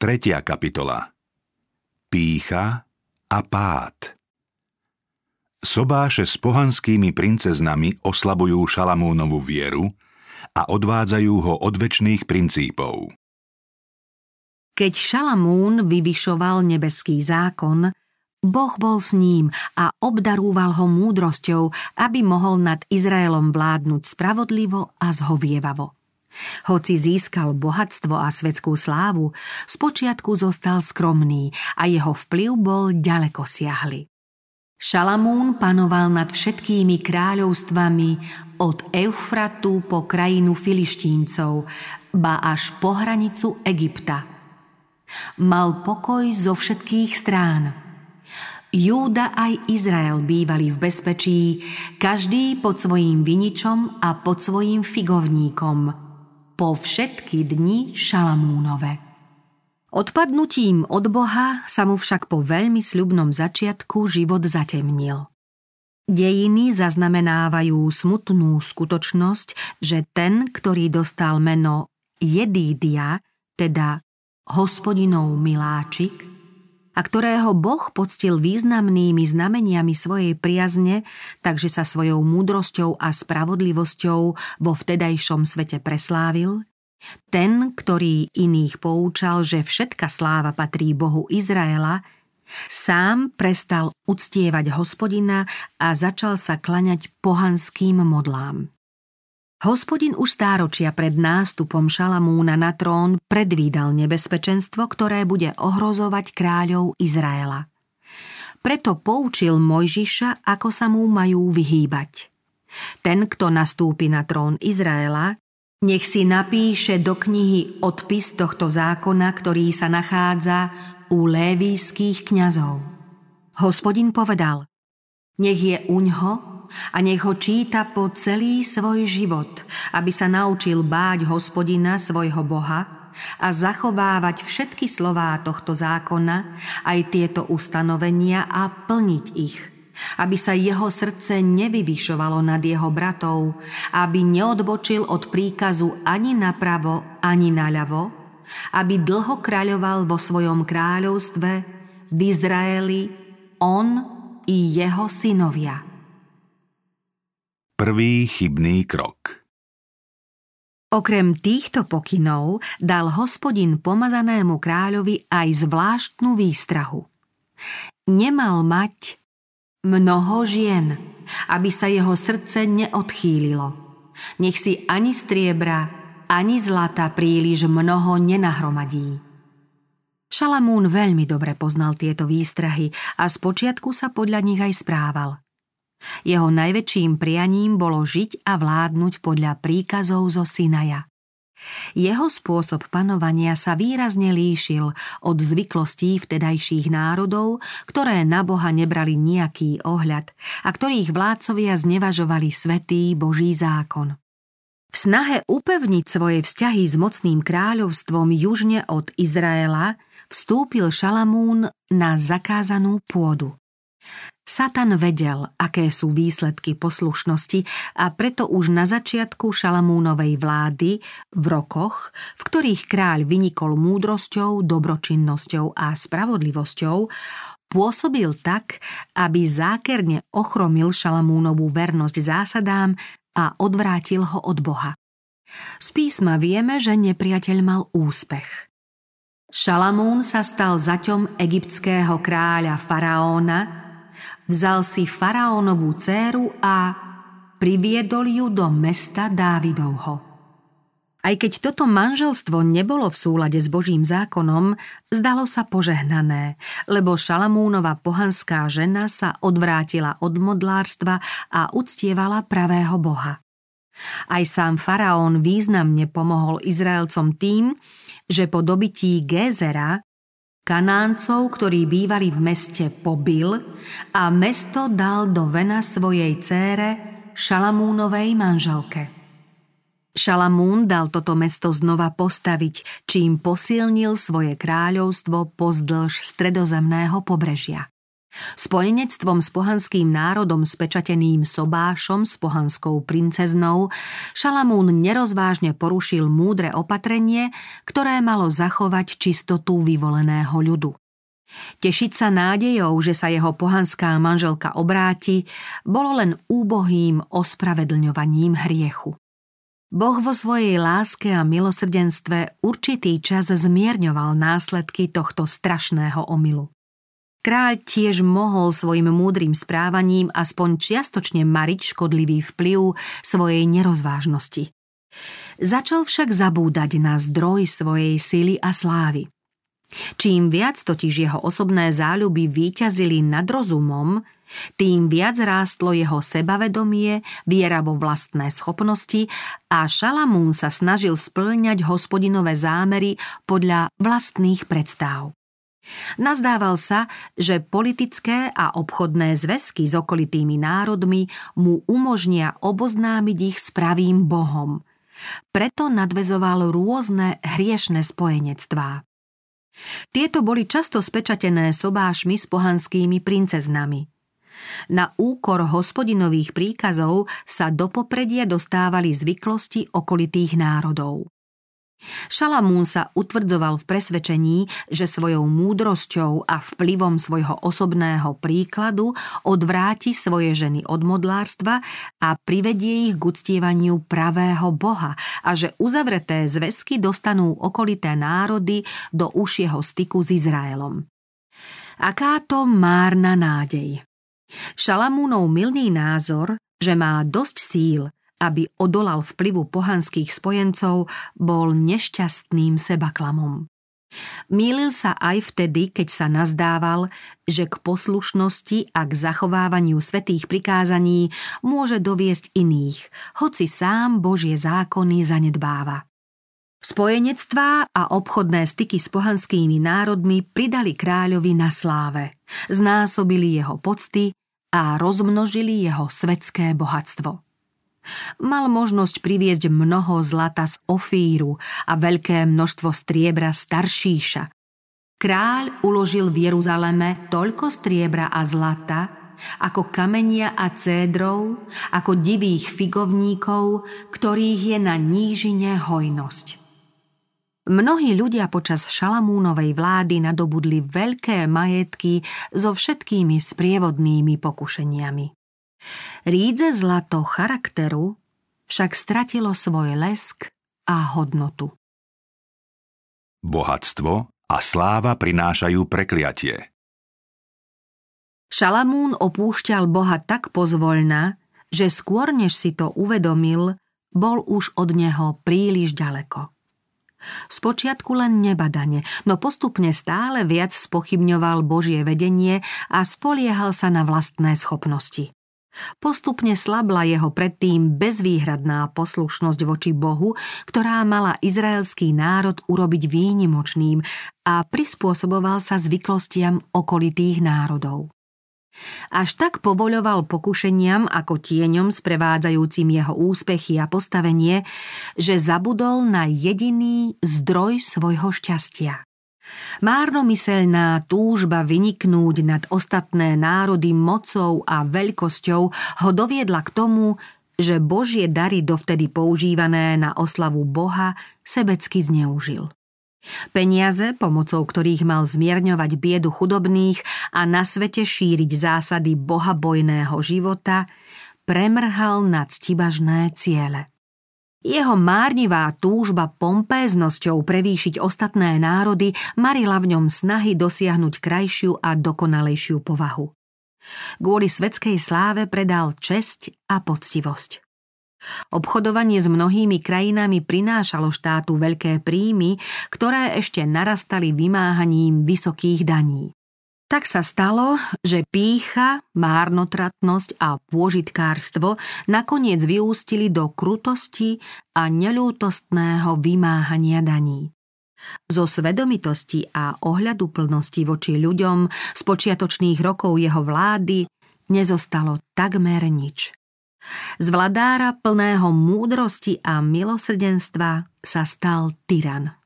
3. kapitola Pícha a pád Sobáše s pohanskými princeznami oslabujú Šalamúnovu vieru a odvádzajú ho od väčšných princípov. Keď Šalamún vyvyšoval nebeský zákon, Boh bol s ním a obdarúval ho múdrosťou, aby mohol nad Izraelom vládnuť spravodlivo a zhovievavo. Hoci získal bohatstvo a svetskú slávu, spočiatku zostal skromný a jeho vplyv bol ďaleko siahly. Šalamún panoval nad všetkými kráľovstvami od Eufratu po krajinu filištíncov, ba až po hranicu Egypta. Mal pokoj zo všetkých strán. Júda aj Izrael bývali v bezpečí, každý pod svojím viničom a pod svojím figovníkom – po všetky dni Šalamúnove. Odpadnutím od Boha sa mu však po veľmi sľubnom začiatku život zatemnil. Dejiny zaznamenávajú smutnú skutočnosť, že ten, ktorý dostal meno Jedídia, teda hospodinov miláčik, a ktorého Boh poctil významnými znameniami svojej priazne, takže sa svojou múdrosťou a spravodlivosťou vo vtedajšom svete preslávil, ten, ktorý iných poučal, že všetka sláva patrí Bohu Izraela, sám prestal uctievať hospodina a začal sa klaňať pohanským modlám. Hospodin už stáročia pred nástupom Šalamúna na trón predvídal nebezpečenstvo, ktoré bude ohrozovať kráľov Izraela. Preto poučil Mojžiša, ako sa mu majú vyhýbať. Ten, kto nastúpi na trón Izraela, nech si napíše do knihy odpis tohto zákona, ktorý sa nachádza u lévijských kňazov. Hospodin povedal, nech je uňho a nech ho číta po celý svoj život, aby sa naučil báť hospodina svojho Boha a zachovávať všetky slová tohto zákona, aj tieto ustanovenia a plniť ich, aby sa jeho srdce nevyvyšovalo nad jeho bratov, aby neodbočil od príkazu ani napravo, ani naľavo, aby dlho kráľoval vo svojom kráľovstve, v Izraeli, on i jeho synovia. Prvý chybný krok Okrem týchto pokynov dal hospodin pomazanému kráľovi aj zvláštnu výstrahu. Nemal mať mnoho žien, aby sa jeho srdce neodchýlilo. Nech si ani striebra, ani zlata príliš mnoho nenahromadí. Šalamún veľmi dobre poznal tieto výstrahy a spočiatku sa podľa nich aj správal – jeho najväčším prianím bolo žiť a vládnuť podľa príkazov zo Sinaja. Jeho spôsob panovania sa výrazne líšil od zvyklostí vtedajších národov, ktoré na Boha nebrali nejaký ohľad a ktorých vládcovia znevažovali svetý Boží zákon. V snahe upevniť svoje vzťahy s mocným kráľovstvom južne od Izraela vstúpil Šalamún na zakázanú pôdu. Satan vedel, aké sú výsledky poslušnosti a preto už na začiatku Šalamúnovej vlády v rokoch, v ktorých kráľ vynikol múdrosťou, dobročinnosťou a spravodlivosťou, pôsobil tak, aby zákerne ochromil Šalamúnovú vernosť zásadám a odvrátil ho od Boha. Z písma vieme, že nepriateľ mal úspech. Šalamún sa stal zaťom egyptského kráľa faraóna, Vzal si faraónovú dceru a priviedol ju do mesta Dávidovho. Aj keď toto manželstvo nebolo v súlade s Božím zákonom, zdalo sa požehnané, lebo Šalamúnova pohanská žena sa odvrátila od modlárstva a uctievala pravého Boha. Aj sám faraón významne pomohol Izraelcom tým, že po dobití Gézera Kanáncov, ktorí bývali v meste, pobil a mesto dal do vena svojej cére Šalamúnovej manželke. Šalamún dal toto mesto znova postaviť, čím posilnil svoje kráľovstvo pozdĺž stredozemného pobrežia. Spojenectvom s pohanským národom spečateným Sobášom s pohanskou princeznou Šalamún nerozvážne porušil múdre opatrenie, ktoré malo zachovať čistotu vyvoleného ľudu. Tešiť sa nádejou, že sa jeho pohanská manželka obráti, bolo len úbohým ospravedlňovaním hriechu. Boh vo svojej láske a milosrdenstve určitý čas zmierňoval následky tohto strašného omylu. Kráľ tiež mohol svojim múdrym správaním aspoň čiastočne mariť škodlivý vplyv svojej nerozvážnosti. Začal však zabúdať na zdroj svojej sily a slávy. Čím viac totiž jeho osobné záľuby výťazili nad rozumom, tým viac rástlo jeho sebavedomie, viera vo vlastné schopnosti a Šalamún sa snažil splňať hospodinové zámery podľa vlastných predstav. Nazdával sa, že politické a obchodné zväzky s okolitými národmi mu umožnia oboznámiť ich s pravým Bohom. Preto nadvezoval rôzne hriešne spojenectvá. Tieto boli často spečatené sobášmi s pohanskými princeznami. Na úkor hospodinových príkazov sa do popredia dostávali zvyklosti okolitých národov. Šalamún sa utvrdzoval v presvedčení, že svojou múdrosťou a vplyvom svojho osobného príkladu odvráti svoje ženy od modlárstva a privedie ich k uctievaniu pravého Boha a že uzavreté zväzky dostanú okolité národy do užšieho styku s Izraelom. Aká to márna nádej. Šalamúnov milný názor, že má dosť síl aby odolal vplyvu pohanských spojencov, bol nešťastným sebaklamom. Mýlil sa aj vtedy, keď sa nazdával, že k poslušnosti a k zachovávaniu svetých prikázaní môže doviesť iných, hoci sám Božie zákony zanedbáva. Spojenectvá a obchodné styky s pohanskými národmi pridali kráľovi na sláve, znásobili jeho pocty a rozmnožili jeho svetské bohatstvo. Mal možnosť priviesť mnoho zlata z Ofíru a veľké množstvo striebra z Taršíša. Kráľ uložil v Jeruzaleme toľko striebra a zlata, ako kamenia a cédrov, ako divých figovníkov, ktorých je na nížine hojnosť. Mnohí ľudia počas Šalamúnovej vlády nadobudli veľké majetky so všetkými sprievodnými pokušeniami. Rídze zlato charakteru však stratilo svoj lesk a hodnotu. Bohatstvo a sláva prinášajú prekliatie. Šalamún opúšťal Boha tak pozvoľna, že skôr než si to uvedomil, bol už od neho príliš ďaleko. Spočiatku len nebadane, no postupne stále viac spochybňoval Božie vedenie a spoliehal sa na vlastné schopnosti. Postupne slabla jeho predtým bezvýhradná poslušnosť voči Bohu, ktorá mala izraelský národ urobiť výnimočným a prispôsoboval sa zvyklostiam okolitých národov. Až tak povoľoval pokušeniam ako tieňom sprevádzajúcim jeho úspechy a postavenie, že zabudol na jediný zdroj svojho šťastia. Márnomyselná túžba vyniknúť nad ostatné národy mocou a veľkosťou ho doviedla k tomu, že Božie dary dovtedy používané na oslavu Boha sebecky zneužil. Peniaze, pomocou ktorých mal zmierňovať biedu chudobných a na svete šíriť zásady bohabojného života, premrhal nad ctibažné ciele. Jeho márnivá túžba pompéznosťou prevýšiť ostatné národy marila v ňom snahy dosiahnuť krajšiu a dokonalejšiu povahu. Kvôli svetskej sláve predal česť a poctivosť. Obchodovanie s mnohými krajinami prinášalo štátu veľké príjmy, ktoré ešte narastali vymáhaním vysokých daní. Tak sa stalo, že pícha, márnotratnosť a pôžitkárstvo nakoniec vyústili do krutosti a nelútostného vymáhania daní. Zo svedomitosti a ohľadu plnosti voči ľuďom z počiatočných rokov jeho vlády nezostalo takmer nič. Z vladára plného múdrosti a milosrdenstva sa stal tyran.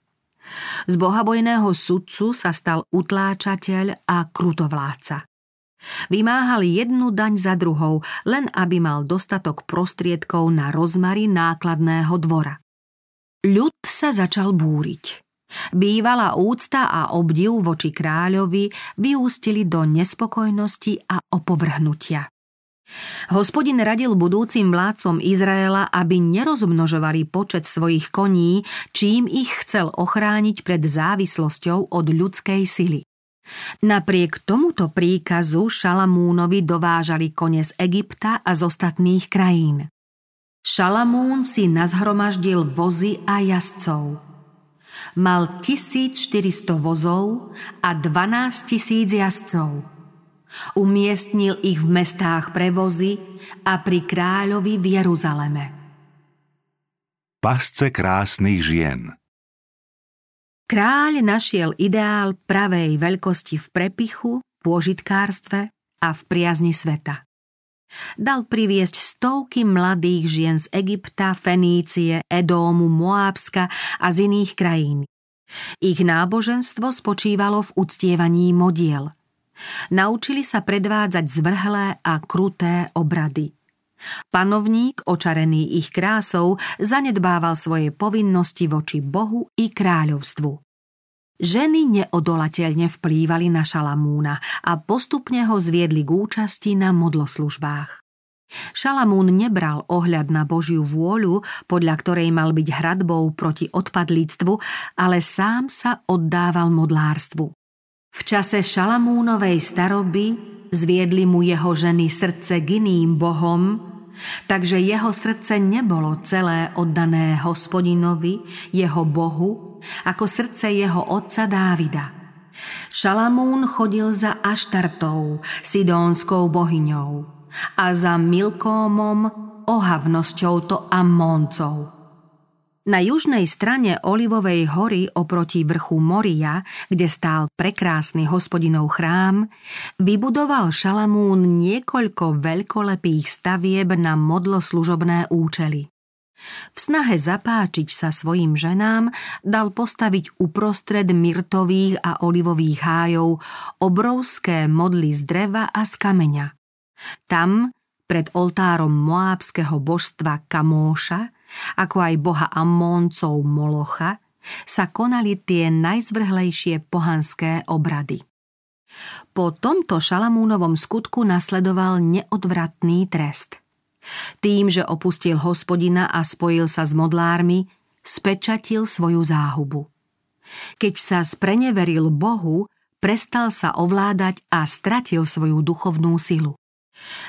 Z bohabojného sudcu sa stal utláčateľ a krutovláca. Vymáhal jednu daň za druhou, len aby mal dostatok prostriedkov na rozmary nákladného dvora. Ľud sa začal búriť. Bývalá úcta a obdiv voči kráľovi vyústili do nespokojnosti a opovrhnutia. Hospodin radil budúcim vládcom Izraela, aby nerozmnožovali počet svojich koní, čím ich chcel ochrániť pred závislosťou od ľudskej sily. Napriek tomuto príkazu Šalamúnovi dovážali kone z Egypta a z ostatných krajín. Šalamún si nazhromaždil vozy a jazdcov. Mal 1400 vozov a 12 tisíc jazdcov. Umiestnil ich v mestách pre vozy a pri kráľovi v Jeruzaleme. Pasce krásnych žien – Kráľ našiel ideál pravej veľkosti v prepichu, pôžitkárstve a v priazni sveta. Dal priviesť stovky mladých žien z Egypta, Fenície, Edómu, Moábska a z iných krajín. Ich náboženstvo spočívalo v uctievaní modiel. Naučili sa predvádzať zvrhlé a kruté obrady – Panovník, očarený ich krásou, zanedbával svoje povinnosti voči Bohu i kráľovstvu. Ženy neodolateľne vplývali na Šalamúna a postupne ho zviedli k účasti na modloslužbách. Šalamún nebral ohľad na Božiu vôľu, podľa ktorej mal byť hradbou proti odpadlíctvu, ale sám sa oddával modlárstvu. V čase Šalamúnovej staroby zviedli mu jeho ženy srdce k iným bohom, takže jeho srdce nebolo celé oddané hospodinovi, jeho bohu, ako srdce jeho otca Dávida. Šalamún chodil za Aštartou, sidónskou bohyňou, a za Milkómom, ohavnosťou to Ammóncov. Na južnej strane Olivovej hory oproti vrchu Moria, kde stál prekrásny hospodinov chrám, vybudoval Šalamún niekoľko veľkolepých stavieb na modloslužobné účely. V snahe zapáčiť sa svojim ženám dal postaviť uprostred myrtových a olivových hájov obrovské modly z dreva a z kameňa. Tam, pred oltárom moábskeho božstva Kamóša, ako aj boha Ammóncov Molocha, sa konali tie najzvrhlejšie pohanské obrady. Po tomto Šalamúnovom skutku nasledoval neodvratný trest. Tým, že opustil hospodina a spojil sa s modlármi, spečatil svoju záhubu. Keď sa spreneveril Bohu, prestal sa ovládať a stratil svoju duchovnú silu.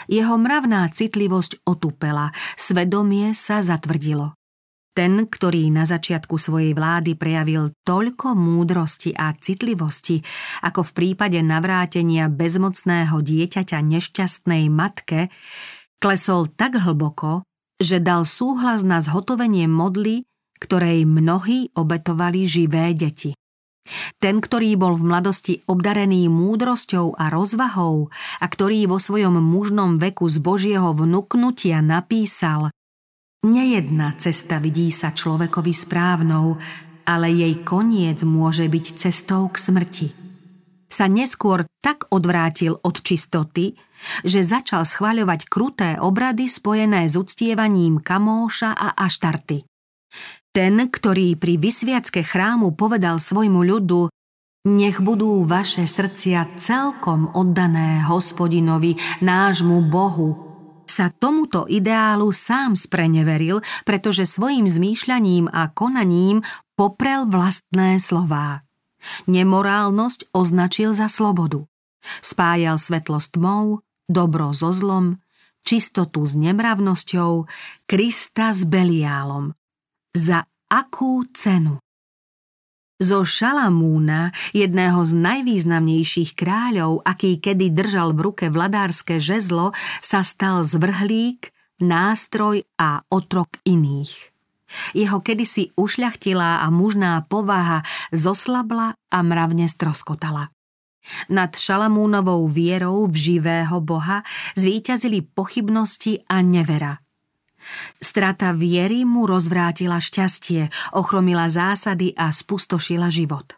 Jeho mravná citlivosť otupela, svedomie sa zatvrdilo. Ten, ktorý na začiatku svojej vlády prejavil toľko múdrosti a citlivosti, ako v prípade navrátenia bezmocného dieťaťa nešťastnej matke, klesol tak hlboko, že dal súhlas na zhotovenie modly, ktorej mnohí obetovali živé deti. Ten, ktorý bol v mladosti obdarený múdrosťou a rozvahou a ktorý vo svojom mužnom veku z Božieho vnúknutia napísal Nejedna cesta vidí sa človekovi správnou, ale jej koniec môže byť cestou k smrti. Sa neskôr tak odvrátil od čistoty, že začal schváľovať kruté obrady spojené s uctievaním kamóša a aštarty. Ten, ktorý pri vysviacke chrámu povedal svojmu ľudu nech budú vaše srdcia celkom oddané hospodinovi, nášmu Bohu, sa tomuto ideálu sám spreneveril, pretože svojim zmýšľaním a konaním poprel vlastné slová. Nemorálnosť označil za slobodu. Spájal svetlo s tmou, dobro so zlom, čistotu s nemravnosťou, Krista s Beliálom. Za akú cenu? Zo Šalamúna, jedného z najvýznamnejších kráľov, aký kedy držal v ruke vladárske žezlo, sa stal zvrhlík, nástroj a otrok iných. Jeho kedysi ušľachtilá a mužná povaha zoslabla a mravne stroskotala. Nad Šalamúnovou vierou v živého Boha zvíťazili pochybnosti a nevera – Strata viery mu rozvrátila šťastie, ochromila zásady a spustošila život.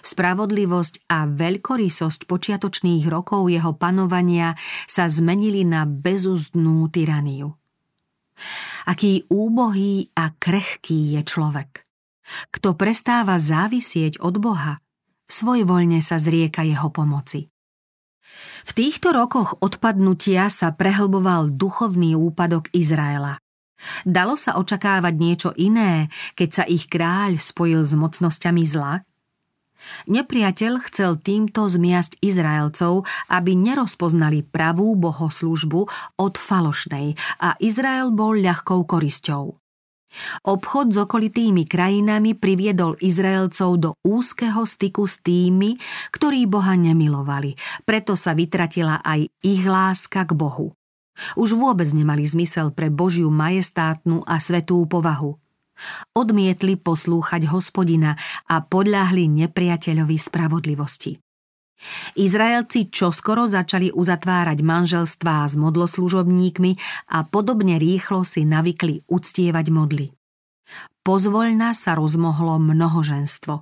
Spravodlivosť a veľkorysosť počiatočných rokov jeho panovania sa zmenili na bezúzdnú tyraniu. Aký úbohý a krehký je človek. Kto prestáva závisieť od Boha, svojvoľne sa zrieka jeho pomoci. V týchto rokoch odpadnutia sa prehlboval duchovný úpadok Izraela. Dalo sa očakávať niečo iné, keď sa ich kráľ spojil s mocnosťami zla? Nepriateľ chcel týmto zmiasť Izraelcov, aby nerozpoznali pravú bohoslužbu od falošnej a Izrael bol ľahkou korisťou. Obchod s okolitými krajinami priviedol Izraelcov do úzkeho styku s tými, ktorí Boha nemilovali, preto sa vytratila aj ich láska k Bohu. Už vôbec nemali zmysel pre Božiu majestátnu a svetú povahu. Odmietli poslúchať hospodina a podľahli nepriateľovi spravodlivosti. Izraelci čoskoro začali uzatvárať manželstvá s modloslužobníkmi a podobne rýchlo si navykli uctievať modly. Pozvoľna sa rozmohlo mnohoženstvo.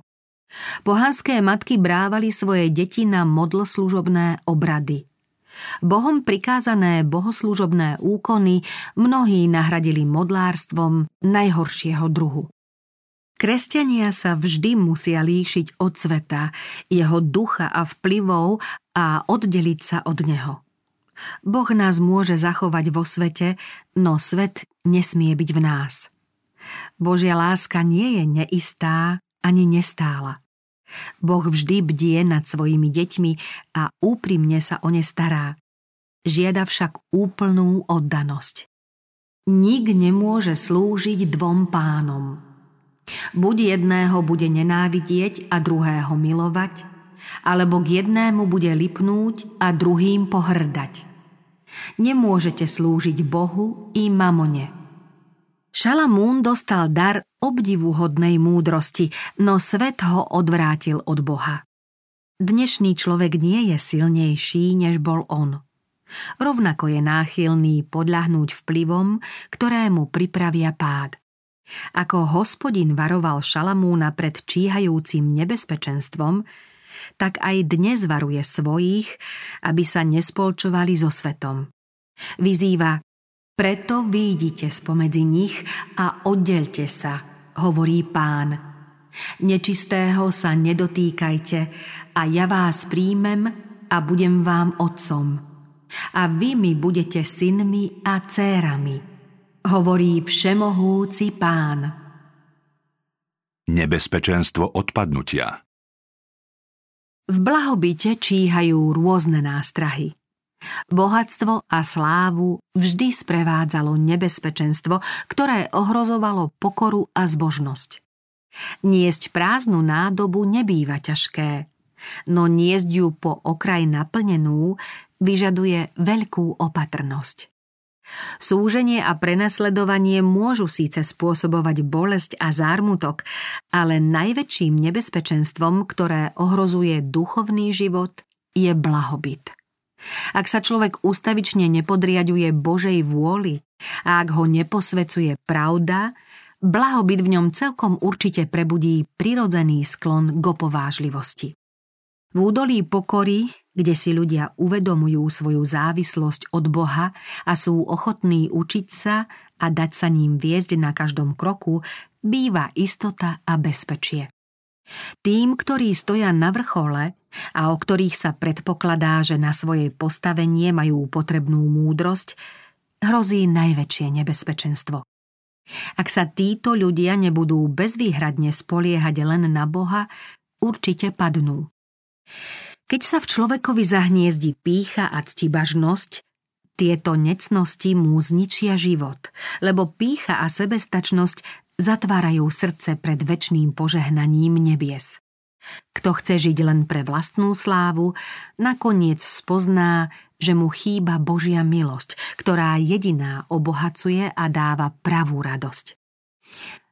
Pohanské matky brávali svoje deti na modloslužobné obrady – Bohom prikázané bohoslužobné úkony mnohí nahradili modlárstvom najhoršieho druhu. Kresťania sa vždy musia líšiť od sveta, jeho ducha a vplyvov a oddeliť sa od neho. Boh nás môže zachovať vo svete, no svet nesmie byť v nás. Božia láska nie je neistá ani nestála. Boh vždy bdie nad svojimi deťmi a úprimne sa o ne stará. Žiada však úplnú oddanosť. Nik nemôže slúžiť dvom pánom. Buď jedného bude nenávidieť a druhého milovať, alebo k jednému bude lipnúť a druhým pohrdať. Nemôžete slúžiť Bohu i mamone. Šalamún dostal dar obdivuhodnej múdrosti, no svet ho odvrátil od Boha. Dnešný človek nie je silnejší, než bol on. Rovnako je náchylný podľahnúť vplyvom, ktoré mu pripravia pád. Ako hospodin varoval Šalamúna pred číhajúcim nebezpečenstvom, tak aj dnes varuje svojich, aby sa nespolčovali so svetom. Vyzýva preto výjdite spomedzi nich a oddelte sa, hovorí pán. Nečistého sa nedotýkajte a ja vás príjmem a budem vám otcom. A vy mi budete synmi a cérami, hovorí všemohúci pán. Nebezpečenstvo odpadnutia V blahobite číhajú rôzne nástrahy. Bohatstvo a slávu vždy sprevádzalo nebezpečenstvo, ktoré ohrozovalo pokoru a zbožnosť. Niesť prázdnu nádobu nebýva ťažké, no niesť ju po okraj naplnenú vyžaduje veľkú opatrnosť. Súženie a prenasledovanie môžu síce spôsobovať bolesť a zármutok, ale najväčším nebezpečenstvom, ktoré ohrozuje duchovný život, je blahobyt. Ak sa človek ustavične nepodriaduje Božej vôli a ak ho neposvecuje pravda, blahobyt v ňom celkom určite prebudí prirodzený sklon k opovážlivosti. V údolí pokory, kde si ľudia uvedomujú svoju závislosť od Boha a sú ochotní učiť sa a dať sa ním viesť na každom kroku, býva istota a bezpečie. Tým, ktorí stoja na vrchole a o ktorých sa predpokladá, že na svoje postavenie majú potrebnú múdrosť, hrozí najväčšie nebezpečenstvo. Ak sa títo ľudia nebudú bezvýhradne spoliehať len na Boha, určite padnú. Keď sa v človekovi zahniezdi pícha a ctibažnosť, tieto necnosti mu zničia život, lebo pícha a sebestačnosť zatvárajú srdce pred väčšným požehnaním nebies. Kto chce žiť len pre vlastnú slávu, nakoniec spozná, že mu chýba Božia milosť, ktorá jediná obohacuje a dáva pravú radosť.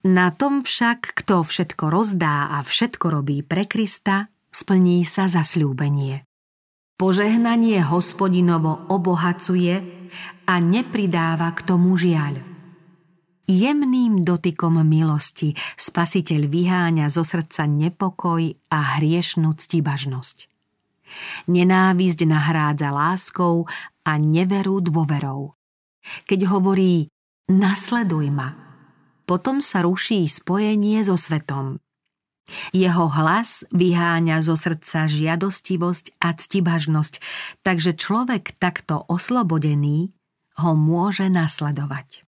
Na tom však, kto všetko rozdá a všetko robí pre Krista, splní sa zasľúbenie. Požehnanie hospodinovo obohacuje a nepridáva k tomu žiaľ. Jemným dotykom milosti spasiteľ vyháňa zo srdca nepokoj a hriešnú ctibažnosť. Nenávisť nahrádza láskou a neveru dôverou. Keď hovorí nasleduj ma, potom sa ruší spojenie so svetom. Jeho hlas vyháňa zo srdca žiadostivosť a ctibažnosť, takže človek takto oslobodený ho môže nasledovať.